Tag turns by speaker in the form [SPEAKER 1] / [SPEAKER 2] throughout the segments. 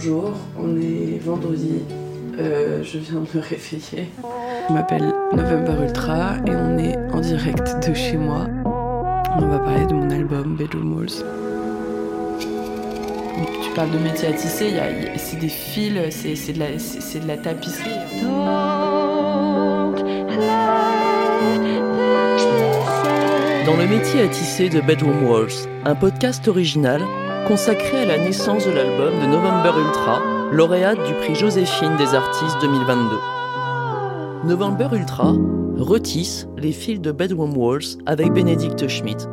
[SPEAKER 1] Bonjour, on est vendredi. Euh, je viens de me réveiller. Je m'appelle November Ultra et on est en direct de chez moi. On va parler de mon album Bedroom Walls. Tu parles de métier à tisser, c'est des fils, c'est de, la, de la tapisserie.
[SPEAKER 2] Dans le métier à tisser de Bedroom Walls, un podcast original consacré à la naissance de l'album de November Ultra, lauréate du prix Joséphine des artistes 2022. November Ultra retisse les fils de Bedroom Walls avec Bénédicte Schmidt.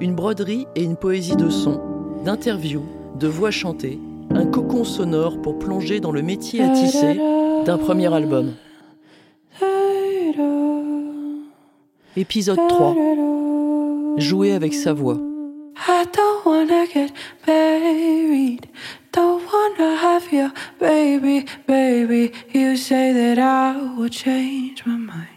[SPEAKER 2] Une broderie et une poésie de son, d'interviews, de voix chantées, un cocon sonore pour plonger dans le métier à tisser d'un premier album. Épisode 3. Jouer avec sa voix. I don't wanna get buried. Don't wanna have your baby, baby. You say that I will change my mind.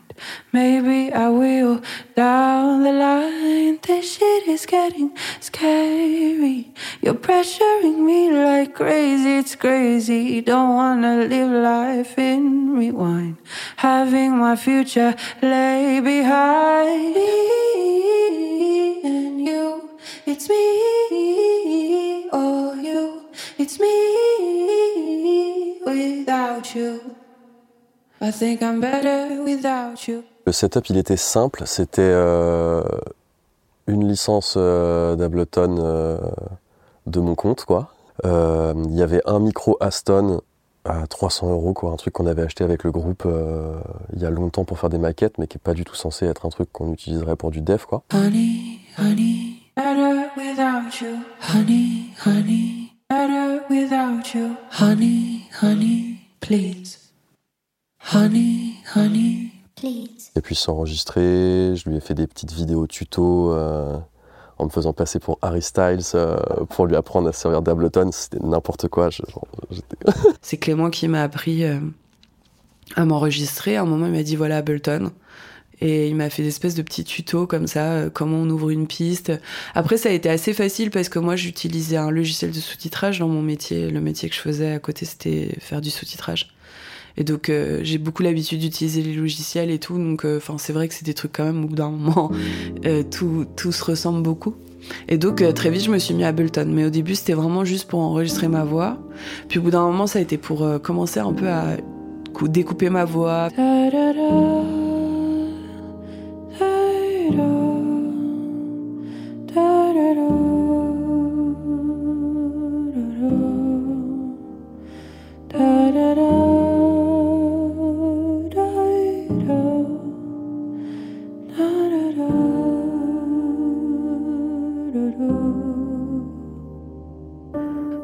[SPEAKER 2] Maybe I will down the line. This shit is getting scary. You're pressuring me like crazy, it's crazy. Don't wanna live life in rewind. Having my future lay behind me and you. It's me or you. It's me without you. I think I'm better without you.
[SPEAKER 3] Le setup, il était simple. C'était euh, une licence euh, d'Ableton euh, de mon compte, quoi. Euh, il y avait un micro Aston à 300 euros, quoi, un truc qu'on avait acheté avec le groupe il y a longtemps pour faire des maquettes, mais qui est pas du tout censé être un truc qu'on utiliserait pour du dev, quoi.
[SPEAKER 2] Honey, honey better without you. Honey, honey, better without you. Honey, honey, please. Honey, honey, please.
[SPEAKER 3] Et puis s'enregistrer, je lui ai fait des petites vidéos tuto euh, en me faisant passer pour Harry Styles euh, pour lui apprendre à servir d'Ableton. C'était n'importe quoi.
[SPEAKER 1] C'est Clément qui m'a appris euh, à m'enregistrer. À un moment, il m'a dit voilà Ableton. Et il m'a fait des espèces de petits tutos comme ça, euh, comment on ouvre une piste. Après, ça a été assez facile parce que moi, j'utilisais un logiciel de sous-titrage dans mon métier. Le métier que je faisais à côté, c'était faire du sous-titrage. Et donc, euh, j'ai beaucoup l'habitude d'utiliser les logiciels et tout. Donc, euh, enfin, c'est vrai que c'est des trucs quand même où d'un moment, tout, tout se ressemble beaucoup. Et donc, très vite, je me suis mis à Ableton. Mais au début, c'était vraiment juste pour enregistrer ma voix. Puis au bout d'un moment, ça a été pour commencer un peu à découper ma voix.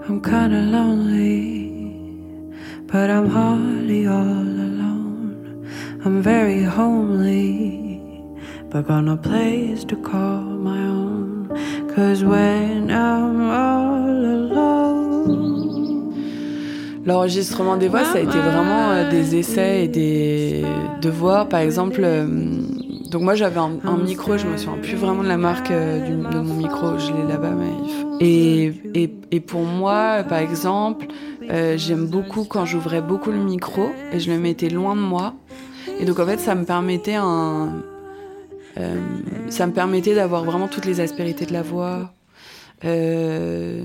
[SPEAKER 1] I'm kinda lonely, but I'm hardly all alone. I'm very homely. but got no place to call my own. Cause when I'm all alone. L'enregistrement des voix, ça a été vraiment euh, des essais et des devoirs. Par exemple, donc moi j'avais un, micro, je me souviens plus vraiment de la marque euh, de mon micro, je l'ai là-bas, mais. Et, et, et, pour moi, par exemple, j'aime beaucoup quand j'ouvrais beaucoup le micro et je le mettais loin de moi. Et donc en fait, ça me permettait un, euh, ça me permettait d'avoir vraiment toutes les aspérités de la voix. Euh,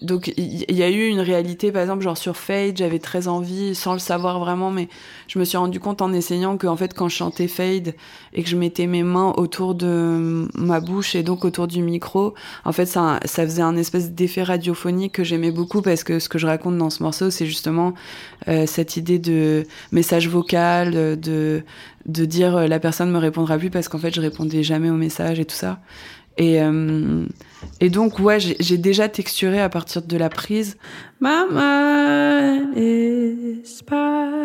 [SPEAKER 1] donc il y, a eu une réalité, par exemple, genre sur Fade, j'avais très envie, sans le savoir vraiment, mais je me suis rendu compte en essayant que en fait quand je chantais Fade et que je mettais mes mains autour de ma bouche et donc autour du micro, en fait ça, ça faisait un espèce d'effet radiophonique que j'aimais beaucoup parce que ce que je raconte dans ce morceau, c'est justement euh, cette idée de message vocal, de de dire euh, la personne me répondra plus parce qu'en fait je répondais jamais aux messages et tout ça. Et, euh, et donc ouais, j'ai déjà texturé à partir de la prise. My mind is spiraling.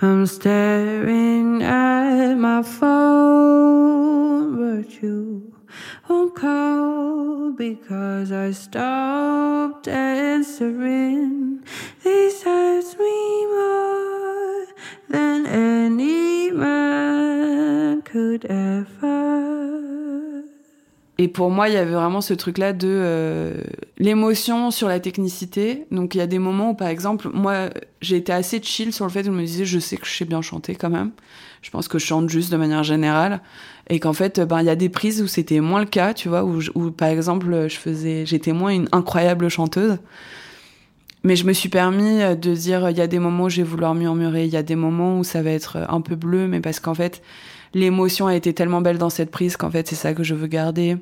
[SPEAKER 1] I'm staring at my phone, but you won't call because I stopped answering. This Et pour moi, il y avait vraiment ce truc-là de euh, l'émotion sur la technicité. Donc il y a des moments où, par exemple, moi, j'ai été assez chill sur le fait où je me disais, je sais que je sais bien chanter quand même. Je pense que je chante juste de manière générale. Et qu'en fait, ben, il y a des prises où c'était moins le cas, tu vois, où, où par exemple, je faisais, j'étais moins une incroyable chanteuse. Mais je me suis permis de dire, il y a des moments où je vais vouloir murmurer, il y a des moments où ça va être un peu bleu, mais parce qu'en fait, l'émotion a été tellement belle dans cette prise qu'en fait c'est ça que je veux garder.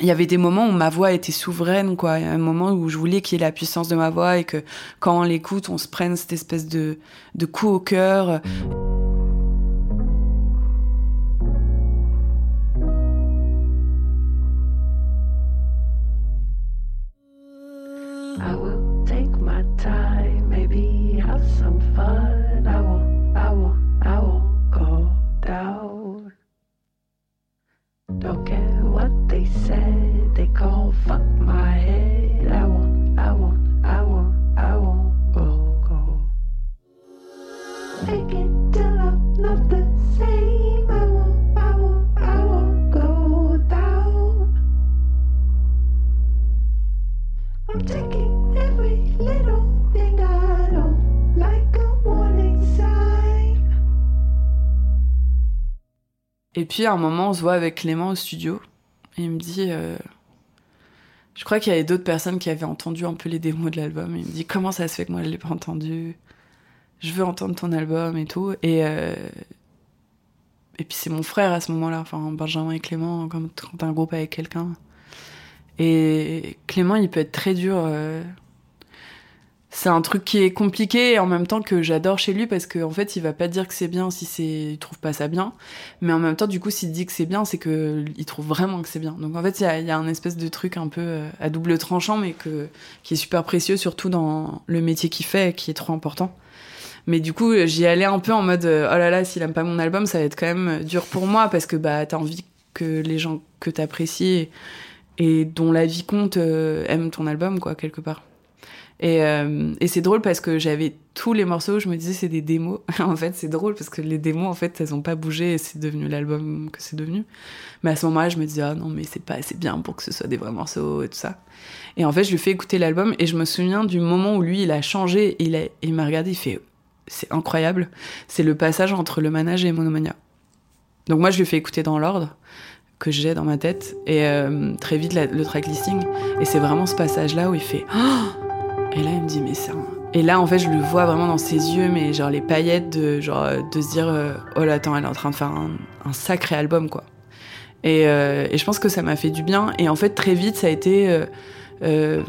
[SPEAKER 1] Il y avait des moments où ma voix était souveraine, quoi. Il y a un moment où je voulais qu'il y ait la puissance de ma voix et que quand on l'écoute, on se prenne cette espèce de, de coup au cœur. Et puis à un moment, on se voit avec Clément au studio. Il me dit. Euh, je crois qu'il y avait d'autres personnes qui avaient entendu un peu les démos de l'album. Il me dit Comment ça se fait que moi je l'ai pas entendu? Je veux entendre ton album et tout. Et. Euh, et puis c'est mon frère à ce moment-là, enfin Benjamin et Clément, quand t'as un groupe avec quelqu'un. Et Clément, il peut être très dur. Euh, c'est un truc qui est compliqué et en même temps que j'adore chez lui parce qu'en en fait il va pas dire que c'est bien si c'est il trouve pas ça bien. Mais en même temps du coup s'il dit que c'est bien c'est que il trouve vraiment que c'est bien. Donc en fait il y a, y a, un espèce de truc un peu euh, à double tranchant mais que qui est super précieux surtout dans le métier qu'il fait qui est trop important. Mais du coup j'y allais un peu en mode oh là là s'il aime pas mon album ça va être quand même dur pour moi parce que bah t'as envie que les gens que t'apprécies et, et dont la vie compte euh, aiment ton album quoi quelque part et, euh, et c'est drôle parce que j'avais tous les morceaux, je me disais c'est des démos. en fait, c'est drôle parce que les démos, en fait, elles ont pas bougé et c'est devenu l'album que c'est devenu. Mais à ce moment-là, je me disais, ah non, mais c'est pas assez bien pour que ce soit des vrais morceaux et tout ça. Et en fait, je lui fais écouter l'album et je me souviens du moment où lui, il a changé il, il m'a regardé, il fait, c'est incroyable. C'est le passage entre le manage et Monomania. Donc moi, je lui fais écouter dans l'ordre que j'ai dans ma tête et euh, très vite le track listing. Et c'est vraiment ce passage-là où il fait, oh et là, il me dit, mais c'est un... Et là, en fait, je le vois vraiment dans ses yeux, mais genre les paillettes de, genre, de se dire, euh, oh là, attends, elle est en train de faire un, sacré album, quoi. Et, euh, et, je pense que ça m'a fait du bien. Et en fait, très vite, ça a été euh, euh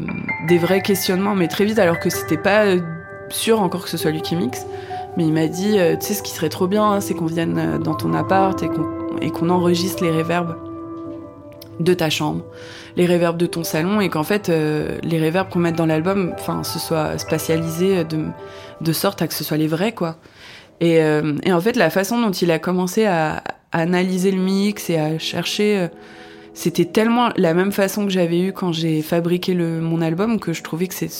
[SPEAKER 1] des vrais questionnements, mais très vite, alors que c'était pas sûr encore que ce soit lui qui mixe. Mais il m'a dit, tu sais, ce qui serait trop bien, hein, c'est qu'on vienne dans ton appart et qu'on, et qu'on enregistre les réverbes de ta chambre, les réverbes de ton salon et qu'en fait euh, les réverbes qu'on mette dans l'album, enfin, ce soit spatialisé de, de sorte à que ce soit les vrais quoi. Et, euh, et en fait la façon dont il a commencé à, analyser le mix et à chercher, euh, c'était tellement la même façon que j'avais eu quand j'ai fabriqué le, mon album que je trouvais que c'est,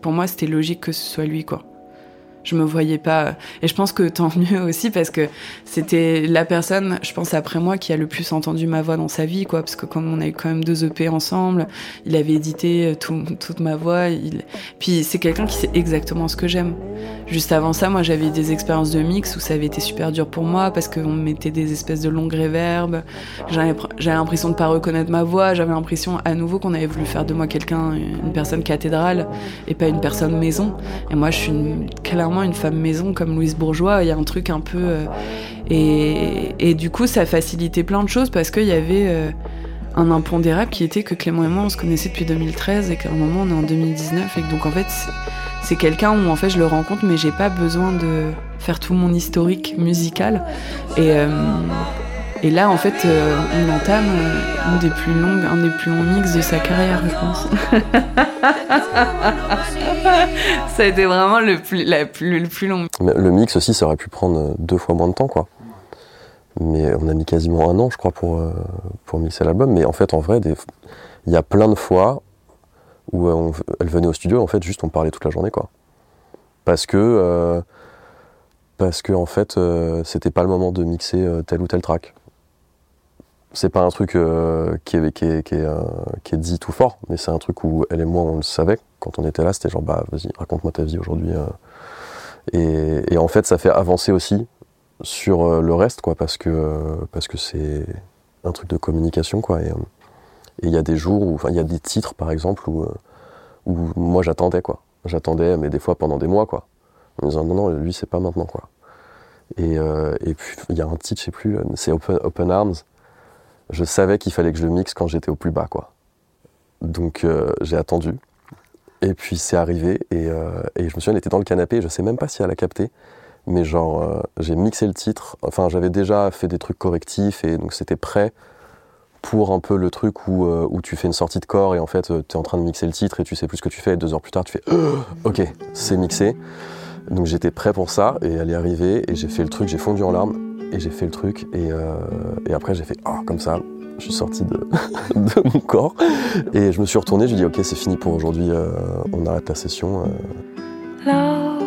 [SPEAKER 1] pour moi c'était logique que ce soit lui quoi je me voyais pas et je pense que tant mieux aussi parce que c'était la personne je pense après moi qui a le plus entendu ma voix dans sa vie quoi parce que comme on a eu quand même deux EP ensemble il avait édité euh, tout, toute ma voix puis c'est quelqu'un qui sait exactement ce que j'aime. Juste avant ça moi j'avais des expériences de mix où ça avait été super dur pour moi parce qu'on mettait des espèces de longues réverbes. J'avais l'impression de pas reconnaître ma voix j'avais l'impression à nouveau qu'on avait voulu faire de moi quelqu'un une personne cathédrale et pas une personne maison. Et moi je suis une une femme maison comme Louise Bourgeois. Il y a un truc un peu. Euh, et, du coup, ça facilitait plein de choses parce qu'il y avait euh, un impondérable qui était que Clément et moi, on se connaissait depuis 2013 et qu'à un moment, on est en 2019. Et donc, en fait, c'est quelqu'un où en fait je le rencontre, mais j'ai pas besoin de faire tout mon historique musical. Et. Euh, et là, en fait, on entame un des plus longs, un des plus longs mix de sa carrière, je pense. ça a été vraiment le plus, la plus, le plus long.
[SPEAKER 3] Le mix aussi, ça aurait pu prendre deux fois moins de temps, quoi. Mais on a mis quasiment un an, je crois, pour, euh, pour mixer l'album. Mais en fait, en vrai, il y a plein de fois où euh, elle venait au studio, en fait, juste on parlait toute la journée, quoi. Parce que, euh, parce que en fait, c'était pas le moment de mixer tel ou tel track. C'est pas un truc euh, qui, est, qui, est, euh, qui, est, dit tout fort, mais c'est un truc où elle et moi on le savait quand on était là, c'était genre bah vas-y raconte-moi ta vie aujourd'hui. Euh. Et, en fait ça fait avancer aussi sur le reste quoi parce que parce que c'est un truc de communication quoi. Et il y a des jours où, il y a des titres par exemple où, où moi j'attendais quoi. J'attendais mais des fois pendant des mois quoi. En me disant non non lui c'est pas maintenant quoi. Et, et puis il y a un titre je sais plus c'est Open, Open Arms je savais qu'il fallait que je le mixe quand j'étais au plus bas, quoi. Donc euh, j'ai attendu. Et puis c'est arrivé et, euh, je me souviens, elle était dans le canapé, je sais même pas si elle a capté, mais euh, j'ai mixé le titre. Enfin, j'avais déjà fait des trucs correctifs et donc c'était prêt pour un peu le truc où, où tu fais une sortie de corps et en fait tu es en train de mixer le titre et tu sais plus ce que tu fais et deux heures plus tard tu fais ok, c'est mixé. Donc j'étais prêt pour ça et elle est arrivée et j'ai fait le truc, j'ai fondu en larmes et j'ai fait le truc et, euh, et après j'ai fait oh, comme ça. Je suis sorti de, de, mon corps et je me suis retourné. Je lui ai dit ok c'est fini pour aujourd'hui. Euh, on arrête la session. Euh. Love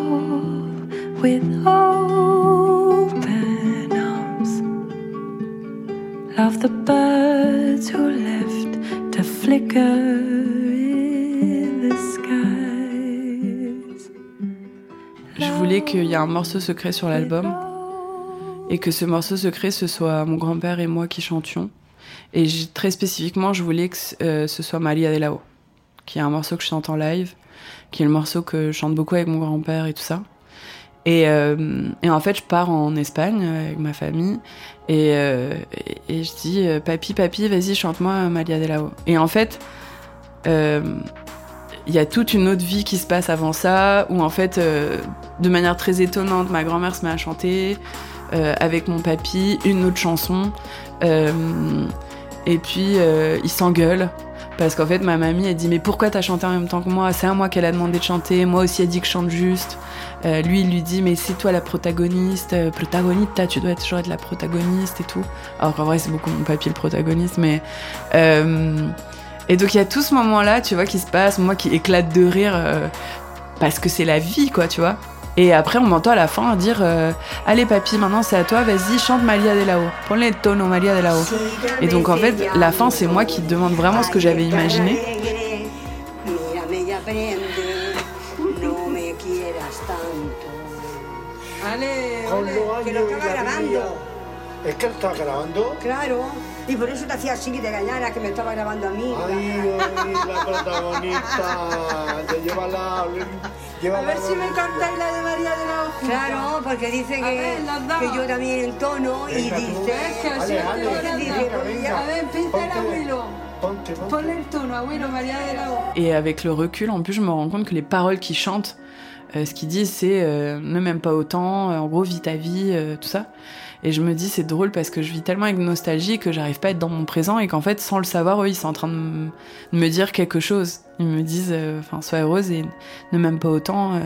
[SPEAKER 3] with open arms. Love the birds who left to flicker in the skies.
[SPEAKER 1] Je voulais qu'il y ait un morceau secret sur l'album et que ce morceau secret, ce soit mon grand-père et moi qui chantions. Et très spécifiquement, je voulais que euh, ce soit Maria de Lao, qui est un morceau que je chante en live, qui est le morceau que je chante beaucoup avec mon grand-père et tout ça. Et, euh, en fait, je pars en Espagne avec ma famille et, euh, et, je dis Papi, papi, vas-y, chante-moi Maria de Lao. Et en fait, il y a toute une autre vie qui se passe avant ça, où en fait, de manière très étonnante, ma grand-mère se met à chanter. Euh, avec mon papy, une autre chanson. Euh, et puis euh, il s'engueule. Parce qu'en fait, ma mamie, elle dit Mais pourquoi t'as chanté en même temps que moi? C'est à moi qu'elle a demandé de chanter. Moi aussi, elle dit que je chante juste. lui, il lui dit Mais c'est toi la protagoniste. protagoniste, tu dois toujours être la protagoniste et tout. Alors qu'en vrai, c'est beaucoup mon papy le protagoniste. Mais. et donc, il y a tout ce moment-là, tu vois, qui se passe. Moi qui éclate de rire. parce que c'est la vie, quoi, tu vois. Et après, on m'entend à la fin dire euh, Allez, papy, maintenant c'est à toi, vas-y, chante Malia de Lao. Prends les tonos Malia de Lao. Et donc, en fait, la fin, c'est moi qui demande vraiment ce que j'avais imaginé.
[SPEAKER 4] ¿Es que estaba grabando? Claro. Y por eso te hacía así, te engañara, que me estaba grabando a mí. Ay, ay la protagonista. Te lleva la... Lleva a ver si me cantáis la de María de la Ojita. Claro, porque dice que, ver, que yo también en tono y dice... que así ale, ale, dice, venga, a ver, pinta el abuelo. Ponle el tono, abuelo, María de la Ojita.
[SPEAKER 1] Et avec le recul, en plus, je me rends compte que les paroles qu'ils chantent, euh, ce qu'ils disent, c'est euh, ne m'aime pas autant, euh, en gros, vis ta vie, tout ça. Et je me dis, c'est drôle parce que je vis tellement avec nostalgie que j'arrive pas à être dans mon présent et qu'en fait, sans le savoir, eux, ils sont en train de me dire quelque chose. Ils me disent, enfin, sois heureuse et ne m'aime pas autant. Euh.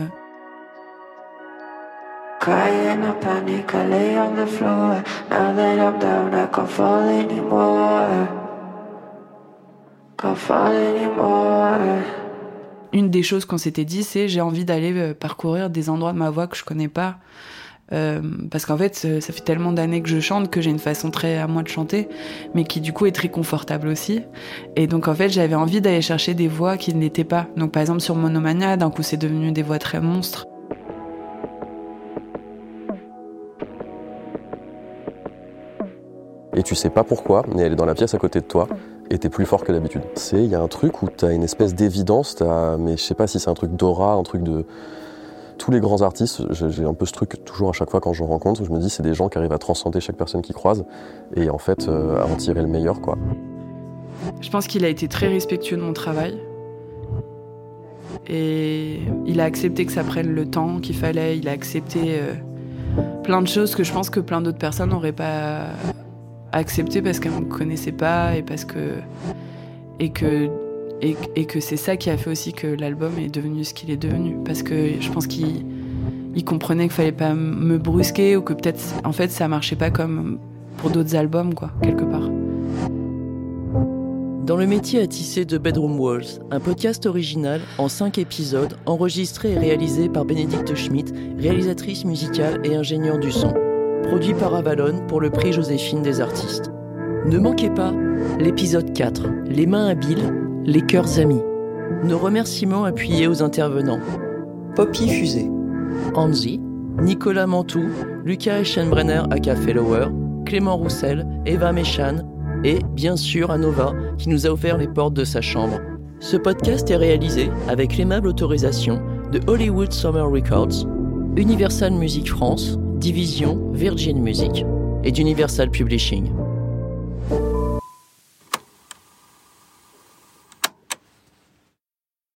[SPEAKER 1] Une des choses qu'on s'était dit, c'est j'ai envie d'aller euh, parcourir des endroits de ma voix que je connais pas euh, parce qu'en fait, ça fait tellement d'années que je chante que j'ai une façon très à moi de chanter, mais qui du coup est très confortable aussi. Et donc en fait, j'avais envie d'aller chercher des voix qui ne l'étaient pas. Donc par exemple sur Monomania, d'un coup c'est devenu des voix très monstres.
[SPEAKER 3] Et tu sais pas pourquoi, mais elle est dans la pièce à côté de toi et t'es plus fort que d'habitude. C'est, il y a un truc où t'as une espèce d'évidence, mais je sais pas si c'est un truc d'aura, un truc de tous les grands artistes, j'ai un peu ce truc toujours à chaque fois quand je rencontre, où je me dis c'est des gens qui arrivent à transcender chaque personne qu'ils croisent et en fait euh, à en tirer le meilleur quoi.
[SPEAKER 1] Je pense qu'il a été très respectueux de mon travail et il a accepté que ça prenne le temps qu'il fallait, il a accepté euh, plein de choses que je pense que plein d'autres personnes n'auraient pas accepté parce qu'elles ne me connaissaient pas et parce que et que et, que c'est ça qui a fait aussi que l'album est devenu ce qu'il est devenu. Parce que je pense qu'il comprenait qu'il fallait pas me brusquer ou que peut-être, en fait, ça marchait pas comme pour d'autres albums, quoi, quelque part.
[SPEAKER 5] Dans le métier à tisser de Bedroom Walls, un podcast original en cinq épisodes, enregistré et réalisé par Bénédicte Schmidt, réalisatrice musicale et ingénieure du son. Produit par Avalon pour le prix Joséphine des artistes. Ne manquez pas l'épisode 4, Les mains habiles, les cœurs amis. Nos remerciements appuyés aux intervenants.
[SPEAKER 1] Poppy Fusée.
[SPEAKER 5] Anzi, Nicolas Mantou, Lucas Eschenbrenner aka Fellower, Clément Roussel, Eva Méchan et bien sûr Anova qui nous a offert les portes de sa chambre. Ce podcast est réalisé avec l'aimable autorisation de Hollywood Summer Records, Universal Music France, Division Virgin Music et d'Universal Publishing.